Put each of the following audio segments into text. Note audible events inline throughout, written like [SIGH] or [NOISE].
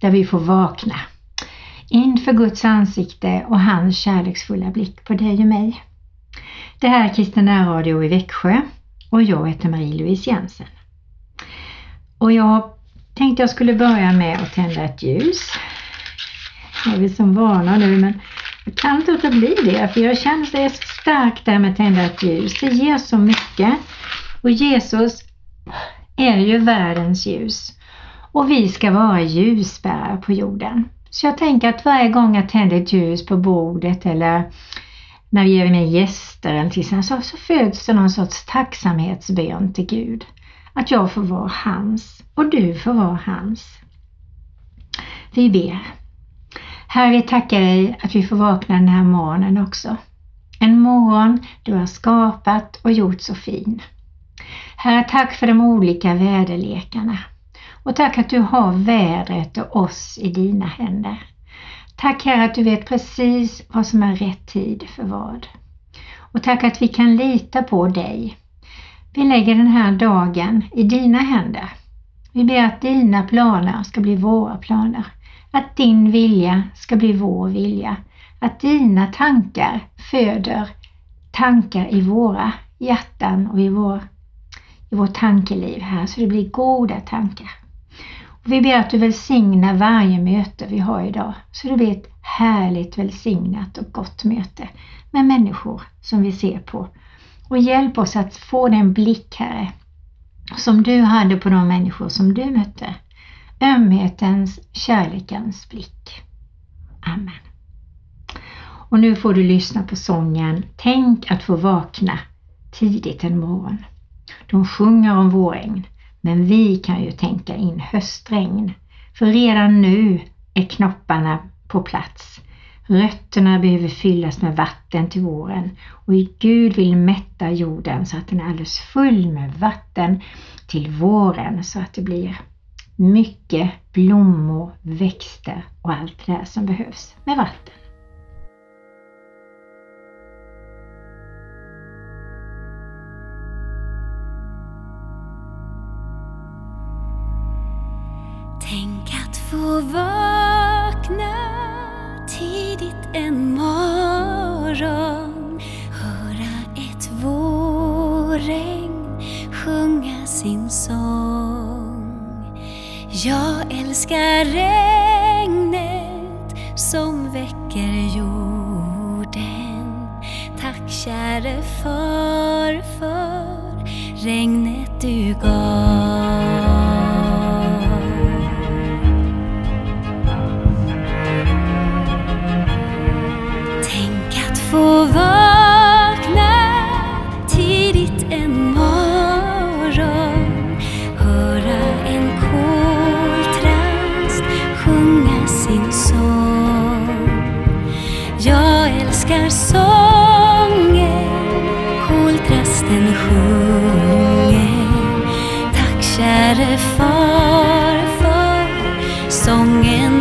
där vi får vakna inför Guds ansikte och hans kärleksfulla blick på dig och mig. Det här är Kristen Radio i Växjö och jag heter Marie-Louise Jensen. Och jag tänkte jag skulle börja med att tända ett ljus. Jag är väl som vana nu men jag kan inte låta bli det för jag känner att det är så starkt där med att tända ett ljus. Det ger så mycket. Och Jesus är ju världens ljus. Och vi ska vara ljusbärare på jorden. Så jag tänker att varje gång jag tänder ett ljus på bordet eller när vi ger med gäster eller till så, så föds det någon sorts tacksamhetsbön till Gud. Att jag får vara hans och du får vara hans. Vi ber. Herre, vi tackar dig att vi får vakna den här morgonen också. En morgon du har skapat och gjort så fin. Herre, tack för de olika väderlekarna. Och tack att du har vädret och oss i dina händer. Tack Herre att du vet precis vad som är rätt tid för vad. Och tack att vi kan lita på dig. Vi lägger den här dagen i dina händer. Vi ber att dina planer ska bli våra planer. Att din vilja ska bli vår vilja. Att dina tankar föder tankar i våra hjärtan och i vår, i vårt tankeliv här så det blir goda tankar. Och vi ber att du välsignar varje möte vi har idag så det blir ett härligt välsignat och gott möte med människor som vi ser på. Och hjälp oss att få den blick, Herre, som du hade på de människor som du mötte. Ömhetens, kärlekens blick. Amen. Och nu får du lyssna på sången Tänk att få vakna tidigt en morgon. De sjunger om vårregn. Men vi kan ju tänka in höstregn. För redan nu är knopparna på plats. Rötterna behöver fyllas med vatten till våren och Gud vill mätta jorden så att den är alldeles full med vatten till våren så att det blir mycket blommor, växter och allt det där som behövs med vatten. Få vakna tidigt en morgon. Höra ett vårregn sjunga sin sång. Jag älskar regnet som väcker jorden. Tack käre far för regnet du gav. Tack käre far för sången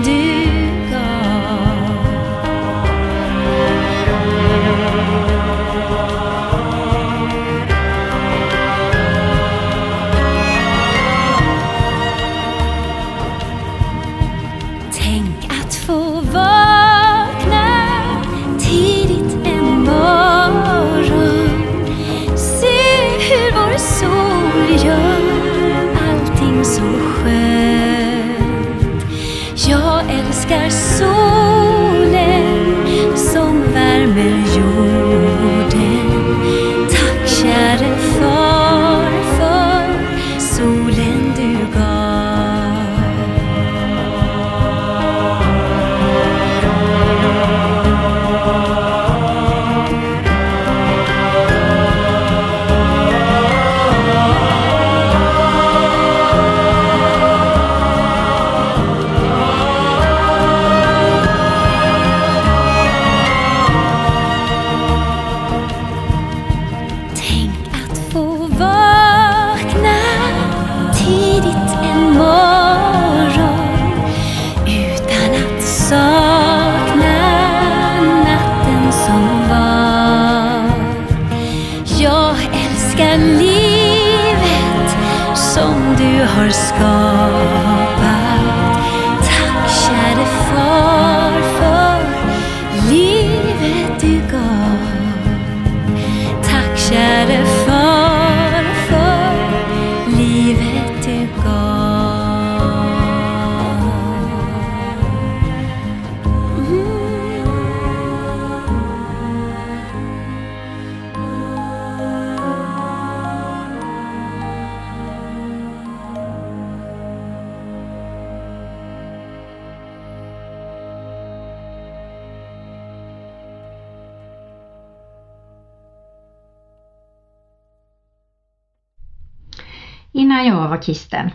När jag var kristen,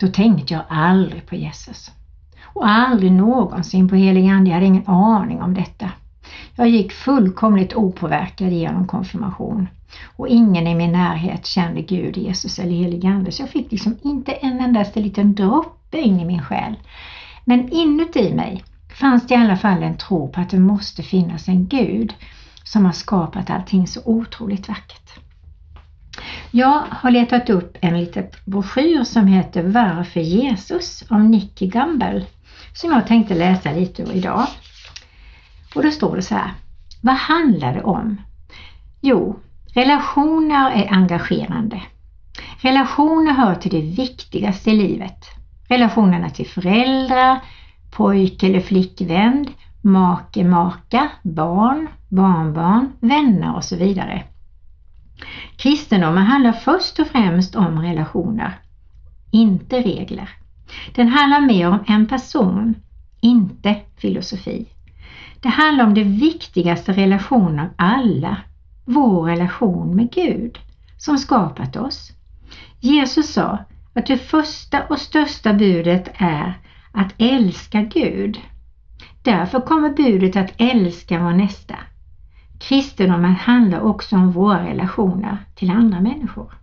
då tänkte jag aldrig på Jesus. Och aldrig någonsin på helig ande. Jag hade ingen aning om detta. Jag gick fullkomligt opåverkad genom konfirmation. Och ingen i min närhet kände Gud, Jesus eller helig ande. Så jag fick liksom inte en endaste liten droppe in i min själ. Men inuti mig fanns det i alla fall en tro på att det måste finnas en Gud som har skapat allting så otroligt vackert. Jag har letat upp en liten broschyr som heter Varför Jesus av Nicky Gamble som jag tänkte läsa lite ur idag. Och då står det så här. Vad handlar det om? Jo, relationer är engagerande. Relationer hör till det viktigaste i livet. Relationerna till föräldrar, pojk eller flickvän, make, maka, barn, barnbarn, vänner och så vidare. Kristendomen handlar först och främst om relationer, inte regler. Den handlar mer om en person, inte filosofi. Det handlar om det viktigaste relationen av alla, vår relation med Gud som skapat oss. Jesus sa att det första och största budet är att älska Gud. Därför kommer budet att älska vår nästa. Kristendomen handlar också om våra relationer till andra människor.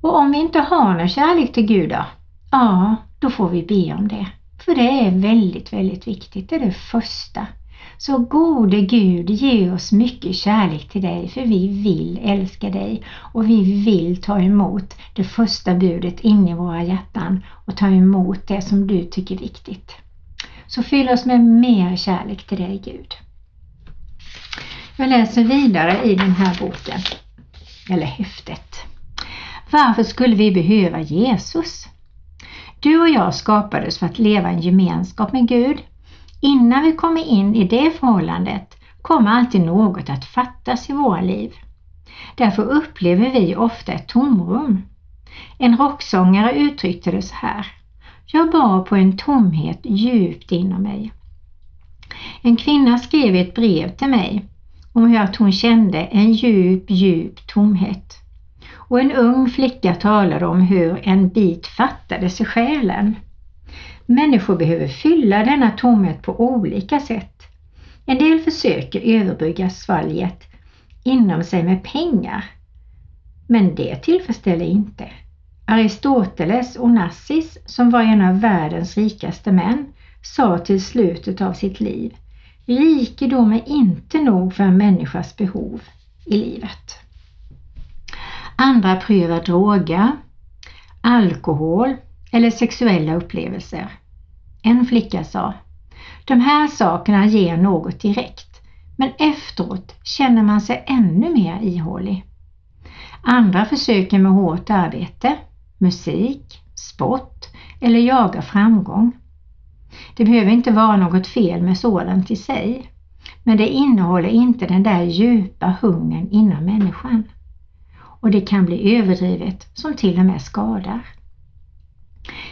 Och om vi inte har någon kärlek till Gud då? Ja, då får vi be om det. För det är väldigt, väldigt viktigt. Det är det första. Så gode Gud, ge oss mycket kärlek till dig för vi vill älska dig och vi vill ta emot det första budet in i våra hjärtan och ta emot det som du tycker är viktigt. Så fyll oss med mer kärlek till dig Gud. Jag läser vidare i den här boken, eller häftet. Varför skulle vi behöva Jesus? Du och jag skapades för att leva en gemenskap med Gud. Innan vi kommer in i det förhållandet kommer alltid något att fattas i våra liv. Därför upplever vi ofta ett tomrum. En rocksångare uttryckte det så här. Jag bar på en tomhet djupt inom mig. En kvinna skrev ett brev till mig om hur att hon kände en djup, djup tomhet. Och en ung flicka talade om hur en bit fattades i själen. Människor behöver fylla denna tomhet på olika sätt. En del försöker överbrygga svalget inom sig med pengar. Men det tillfredsställer inte. Aristoteles Onassis, som var en av världens rikaste män, sa till slutet av sitt liv Rikedom är inte nog för en människas behov i livet. Andra prövar droger, alkohol eller sexuella upplevelser. En flicka sa De här sakerna ger något direkt men efteråt känner man sig ännu mer ihålig. Andra försöker med hårt arbete, musik, sport eller jagar framgång. Det behöver inte vara något fel med sådant i sig, men det innehåller inte den där djupa hungern inom människan. Och det kan bli överdrivet som till och med skadar.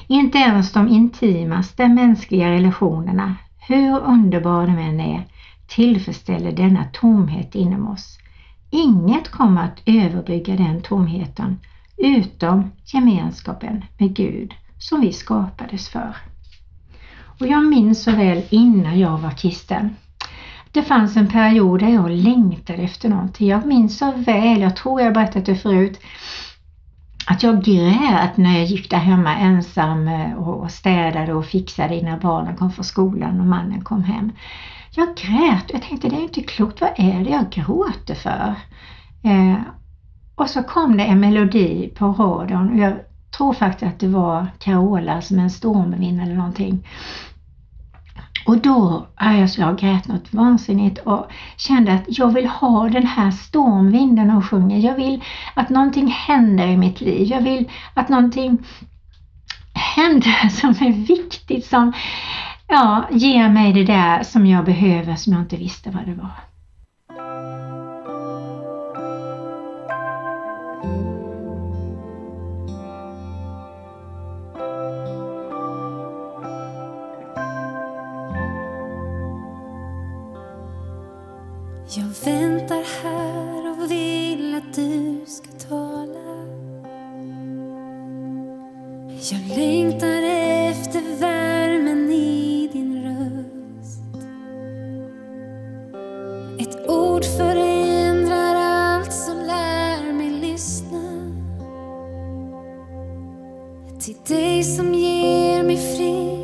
Inte ens de intimaste mänskliga relationerna, hur underbara de än är, tillfredsställer denna tomhet inom oss. Inget kommer att överbrygga den tomheten utom gemenskapen med Gud som vi skapades för. Och jag minns så väl innan jag var kristen. Det fanns en period där jag längtade efter någonting. Jag minns så väl, jag tror jag berättat det förut, att jag grät när jag gick där hemma ensam eh, och städade och fixade innan barnen kom från skolan och mannen kom hem. Jag grät och jag tänkte det är inte klokt, vad är det jag gråter för? Eh, och så kom det en melodi på radion och jag tror faktiskt att det var Carola som en stormvind eller någonting. Och då, alltså jag grät något vansinnigt och kände att jag vill ha den här stormvinden och sjunger. Jag vill att någonting händer i mitt liv. Jag vill att någonting händer [LAUGHS] som är viktigt, som ja, ger mig det där som jag behöver, som jag inte visste vad det var. Till dig som ger mig frid.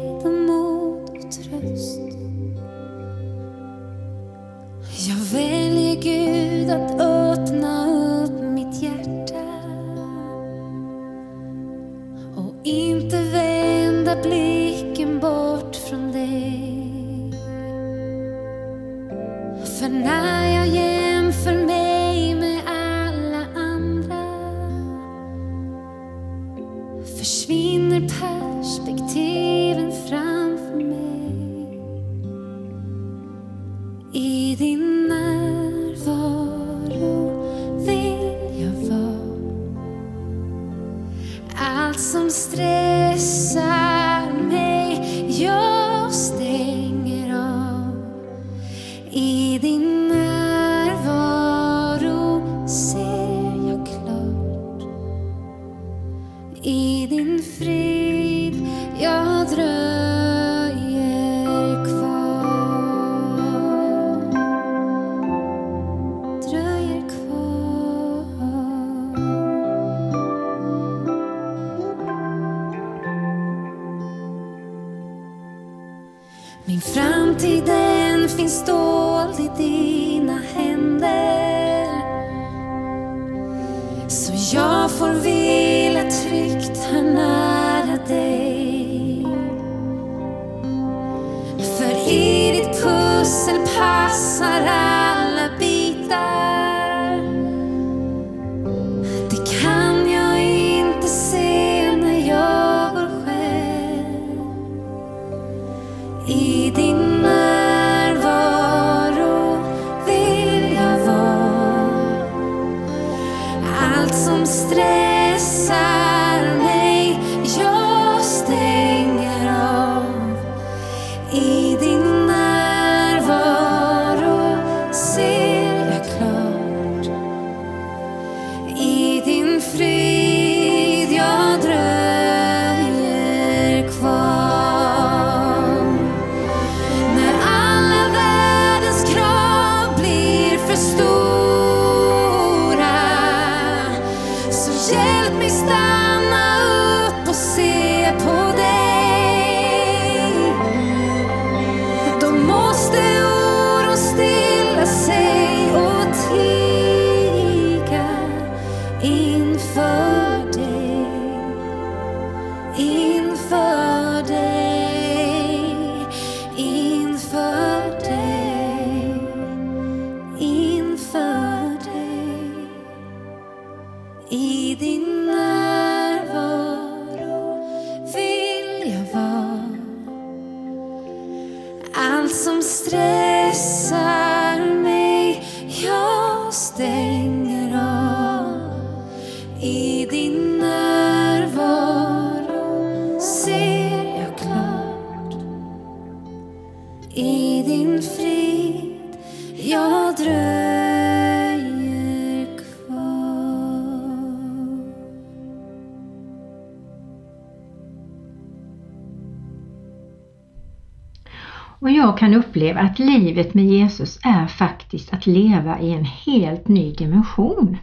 Uppleva att livet med Jesus är faktiskt att leva i en helt ny dimension.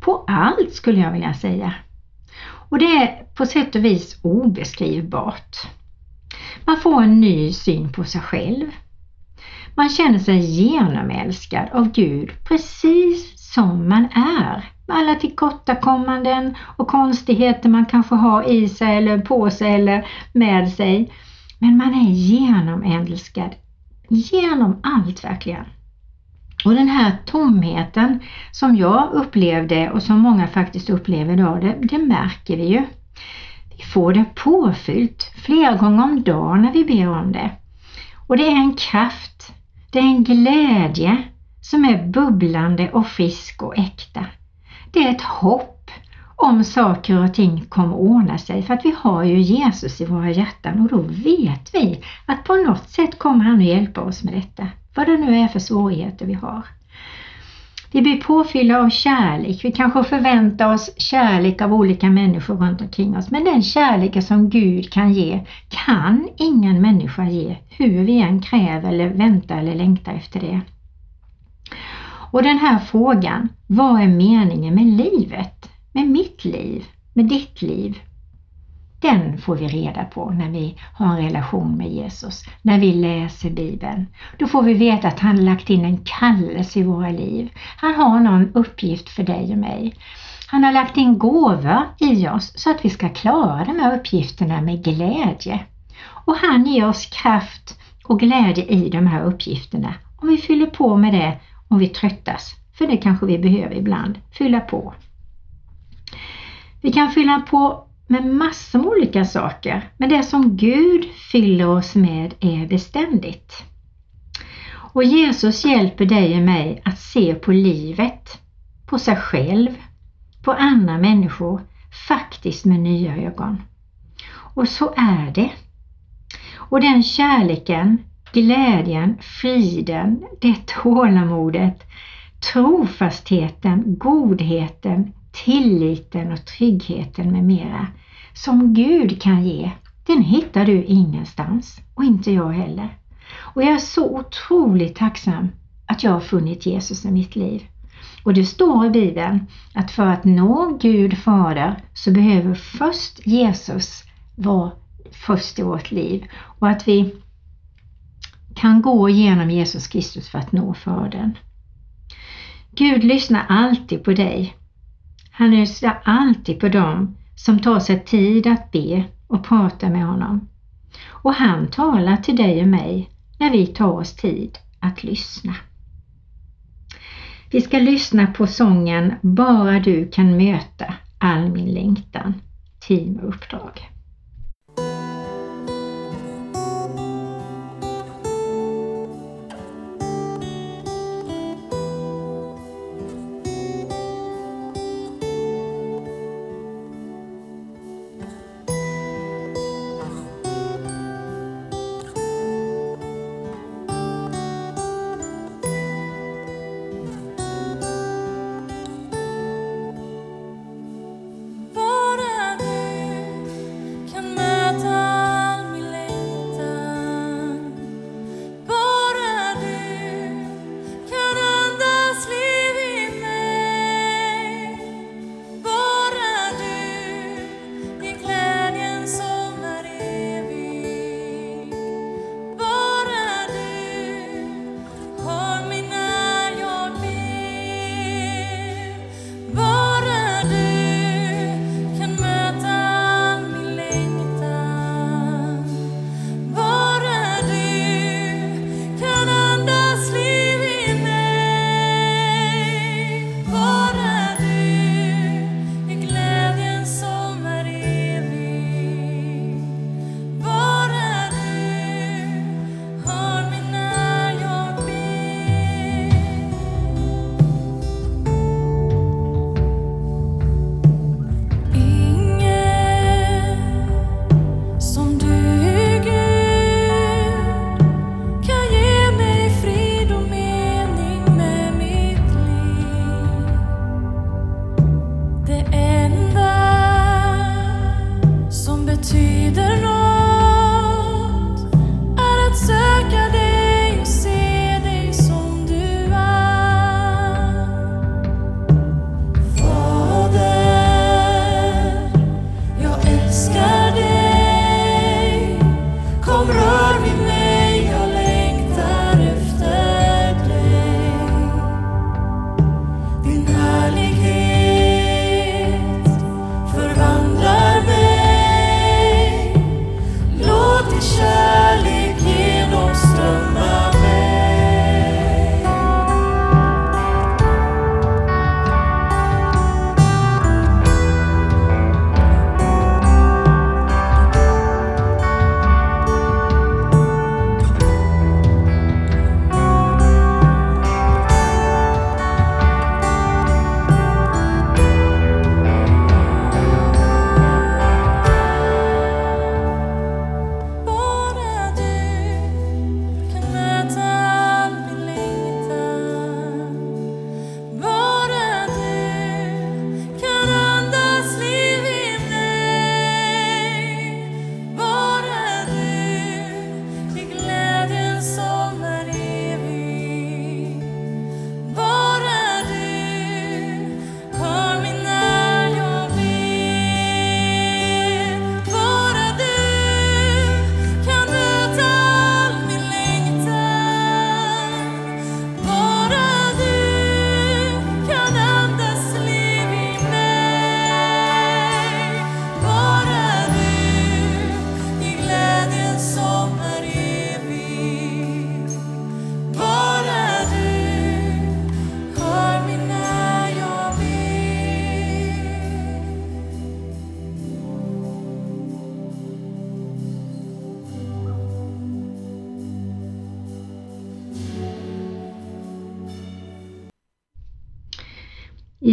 På allt skulle jag vilja säga. Och det är på sätt och vis obeskrivbart. Man får en ny syn på sig själv. Man känner sig genomälskad av Gud precis som man är. Med alla tillkortakommanden och konstigheter man kanske har i sig eller på sig eller med sig. Men man är genomälskad genom allt verkligen. Och den här tomheten som jag upplevde och som många faktiskt upplever idag, det, det märker vi ju. Vi får det påfyllt flera gånger om dagen när vi ber om det. Och det är en kraft, det är en glädje som är bubblande och frisk och äkta. Det är ett hopp om saker och ting kommer ordna sig för att vi har ju Jesus i våra hjärtan och då vet vi att på något sätt kommer han att hjälpa oss med detta. Vad det nu är för svårigheter vi har. Vi blir påfyllda av kärlek. Vi kanske förväntar oss kärlek av olika människor runt omkring oss. Men den kärleken som Gud kan ge kan ingen människa ge hur vi än kräver eller väntar eller längtar efter det. Och den här frågan, vad är meningen med livet? Med mitt liv? Med ditt liv? Den får vi reda på när vi har en relation med Jesus, när vi läser Bibeln. Då får vi veta att han lagt in en kallelse i våra liv. Han har någon uppgift för dig och mig. Han har lagt in gåvor i oss så att vi ska klara de här uppgifterna med glädje. Och han ger oss kraft och glädje i de här uppgifterna. Om vi fyller på med det om vi tröttas, för det kanske vi behöver ibland, fylla på. Vi kan fylla på med massor med olika saker, men det som Gud fyller oss med är beständigt. Och Jesus hjälper dig och mig att se på livet, på sig själv, på andra människor, faktiskt med nya ögon. Och så är det. Och den kärleken, glädjen, friden, det tålamodet, trofastheten, godheten, tilliten och tryggheten med mera som Gud kan ge, den hittar du ingenstans och inte jag heller. Och jag är så otroligt tacksam att jag har funnit Jesus i mitt liv. Och det står i Bibeln att för att nå Gud Fader så behöver först Jesus vara först i vårt liv och att vi kan gå genom Jesus Kristus för att nå Fadern. Gud lyssnar alltid på dig. Han lyssnar alltid på dem som tar sig tid att be och prata med honom. Och han talar till dig och mig när vi tar oss tid att lyssna. Vi ska lyssna på sången Bara du kan möta all min längtan, team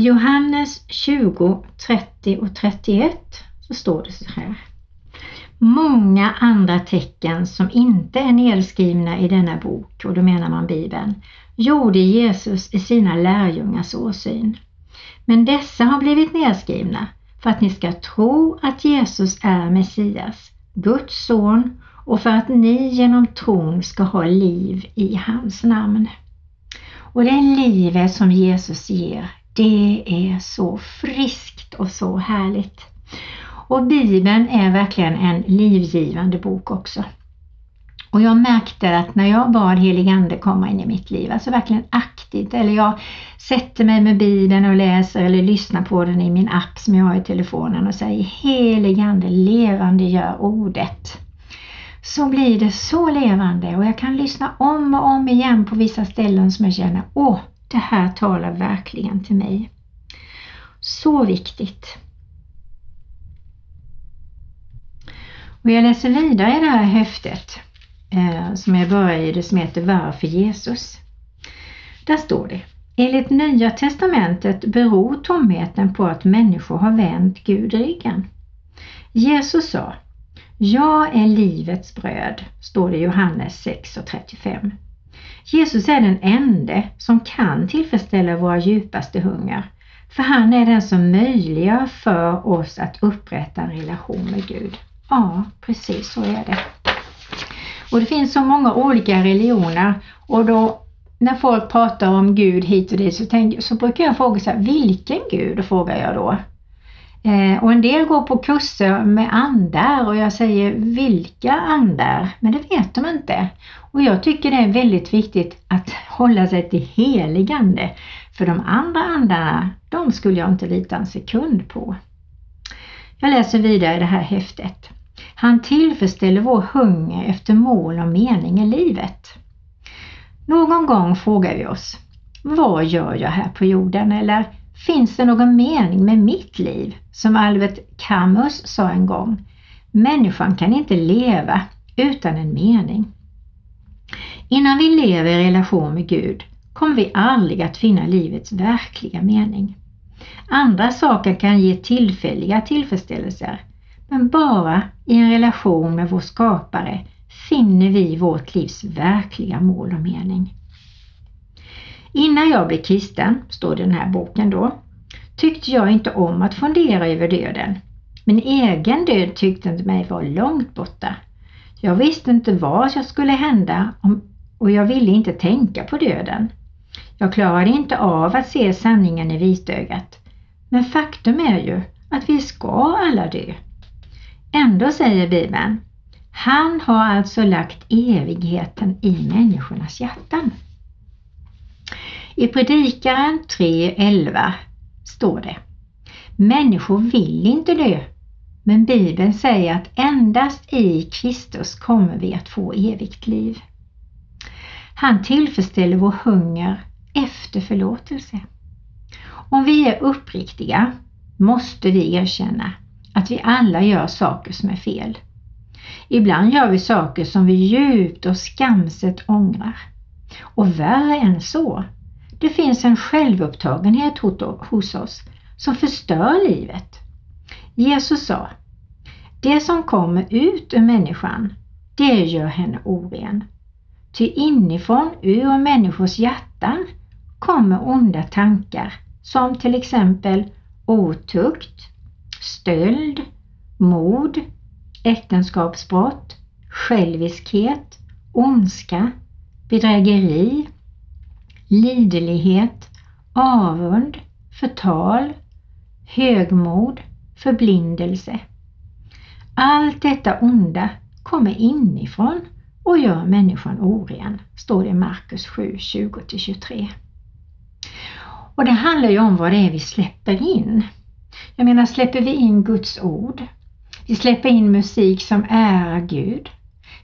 Johannes 20, 30 och 31 så står det så här. Många andra tecken som inte är nedskrivna i denna bok, och då menar man Bibeln, gjorde Jesus i sina lärjungars åsyn. Men dessa har blivit nedskrivna för att ni ska tro att Jesus är Messias, Guds son och för att ni genom tron ska ha liv i hans namn. Och det livet som Jesus ger, det är så friskt och så härligt. Och Bibeln är verkligen en livgivande bok också. Och jag märkte att när jag bad helig ande komma in i mitt liv, alltså verkligen aktivt, eller jag sätter mig med Bibeln och läser eller lyssnar på den i min app som jag har i telefonen och säger helig ande, levande gör ordet. Så blir det så levande och jag kan lyssna om och om igen på vissa ställen som jag känner, åh, det här talar verkligen till mig. Så viktigt. Och jag läser vidare i det här häftet eh, som jag börjar i det som heter Varför Jesus? Där står det Enligt Nya Testamentet beror tomheten på att människor har vänt Gud ryggen. Jesus sa Jag är livets bröd, står det i Johannes 6 och 35. Jesus är den ende som kan tillfredsställa våra djupaste hunger, för han är den som möjliggör för oss att upprätta en relation med Gud. Ja, precis så är det. Och det finns så många olika religioner och då när folk pratar om Gud hit och dit så, tänk, så brukar jag fråga så här, vilken Gud? frågar jag då. Eh, och en del går på kurser med andar och jag säger vilka andar? Men det vet de inte. Och jag tycker det är väldigt viktigt att [LAUGHS] hålla sig till heligande. För de andra andarna, de skulle jag inte lita en sekund på. Jag läser vidare i det här häftet. Han tillfredsställer vår hunger efter mål och mening i livet. Någon gång frågar vi oss, vad gör jag här på jorden? Eller finns det någon mening med mitt liv? Som Albert Camus sa en gång, människan kan inte leva utan en mening. Innan vi lever i relation med Gud kommer vi aldrig att finna livets verkliga mening. Andra saker kan ge tillfälliga tillfredsställelser men bara i en relation med vår skapare finner vi vårt livs verkliga mål och mening. Innan jag blev kristen, står det i den här boken då, tyckte jag inte om att fundera över döden. Min egen död tyckte inte mig vara långt borta. Jag visste inte vad som skulle hända och jag ville inte tänka på döden. Jag klarade inte av att se sanningen i vitögat. Men faktum är ju att vi ska alla dö. Ändå säger Bibeln, han har alltså lagt evigheten i människornas hjärtan. I Predikaren 3.11 står det Människor vill inte dö, men Bibeln säger att endast i Kristus kommer vi att få evigt liv. Han tillfredsställer vår hunger efter förlåtelse. Om vi är uppriktiga måste vi erkänna att vi alla gör saker som är fel. Ibland gör vi saker som vi djupt och skamset ångrar. Och värre än så, det finns en självupptagenhet hos oss som förstör livet. Jesus sa, det som kommer ut ur människan, det gör henne oren. Ty inifrån, ur människors hjärtan, kommer onda tankar som till exempel otukt, stöld, mord, äktenskapsbrott, själviskhet, ondska, bedrägeri, liderlighet, avund, förtal, högmod, förblindelse. Allt detta onda kommer inifrån och gör människan oren, står det i Markus 7, 20-23. Och det handlar ju om vad det är vi släpper in. Jag menar, släpper vi in Guds ord? Vi släpper in musik som ärar Gud.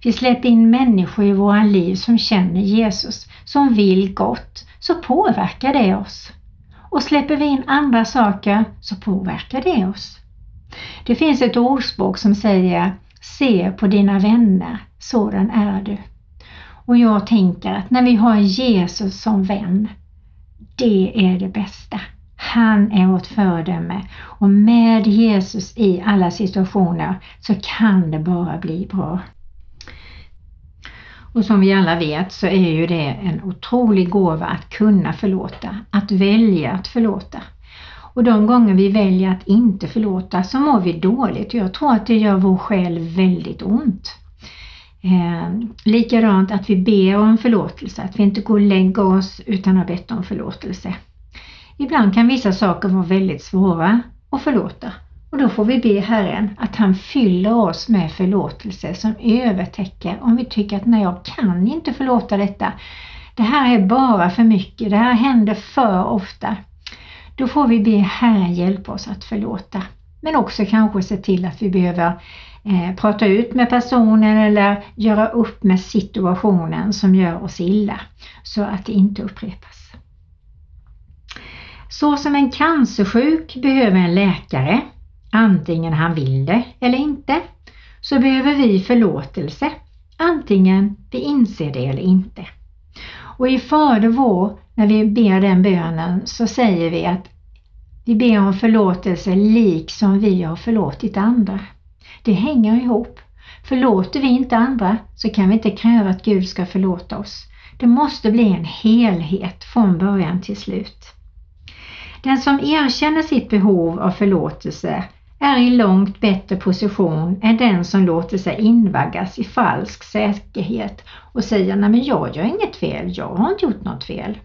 Vi släpper in människor i våra liv som känner Jesus, som vill gott, så påverkar det oss. Och släpper vi in andra saker så påverkar det oss. Det finns ett ordspråk som säger Se på dina vänner, sådan är du. Och jag tänker att när vi har Jesus som vän, det är det bästa. Han är vårt föredöme och med Jesus i alla situationer så kan det bara bli bra. Och som vi alla vet så är ju det en otrolig gåva att kunna förlåta, att välja att förlåta. Och de gånger vi väljer att inte förlåta så mår vi dåligt. Jag tror att det gör vår själ väldigt ont. Eh, likadant att vi ber om förlåtelse, att vi inte går och lägger oss utan har bett om förlåtelse. Ibland kan vissa saker vara väldigt svåra att förlåta och då får vi be Herren att han fyller oss med förlåtelse som övertäcker om vi tycker att nej, jag kan inte förlåta detta. Det här är bara för mycket, det här händer för ofta. Då får vi be Herren hjälpa oss att förlåta. Men också kanske se till att vi behöver eh, prata ut med personen eller göra upp med situationen som gör oss illa så att det inte upprepas. Så som en cancersjuk behöver en läkare, antingen han vill det eller inte, så behöver vi förlåtelse, antingen vi inser det eller inte. Och i Fader vår, när vi ber den bönen, så säger vi att vi ber om förlåtelse liksom vi har förlåtit andra. Det hänger ihop. Förlåter vi inte andra så kan vi inte kräva att Gud ska förlåta oss. Det måste bli en helhet från början till slut. Den som erkänner sitt behov av förlåtelse är i långt bättre position än den som låter sig invaggas i falsk säkerhet och säger nej men jag gör inget fel, jag har inte gjort något fel.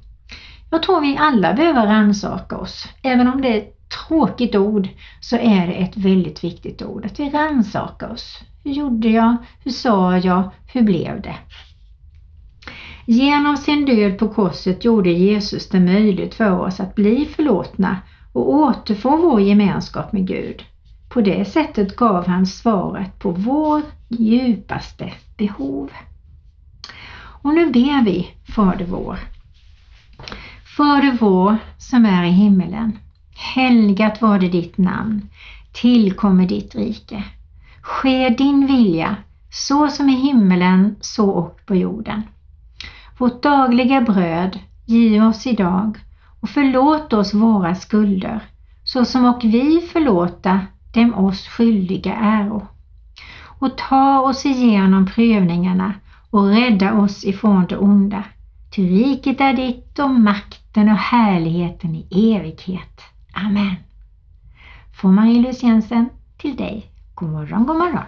Jag tror vi alla behöver rannsaka oss. Även om det är ett tråkigt ord så är det ett väldigt viktigt ord. Att vi rannsakar oss. Hur gjorde jag? Hur sa jag? Hur blev det? Genom sin död på korset gjorde Jesus det möjligt för oss att bli förlåtna och återfå vår gemenskap med Gud. På det sättet gav han svaret på vår djupaste behov. Och nu ber vi Fader vår. Fader vår som är i himmelen. Helgat var det ditt namn. Tillkommer ditt rike. Ske din vilja så som i himmelen så och på jorden. Vårt dagliga bröd giv oss idag och förlåt oss våra skulder så som och vi förlåta dem oss skyldiga äro. Och ta oss igenom prövningarna och rädda oss ifrån det onda. Ty riket är ditt och makten och härligheten i evighet. Amen. Från Marie-Louise Jensen till dig. God morgon, god morgon.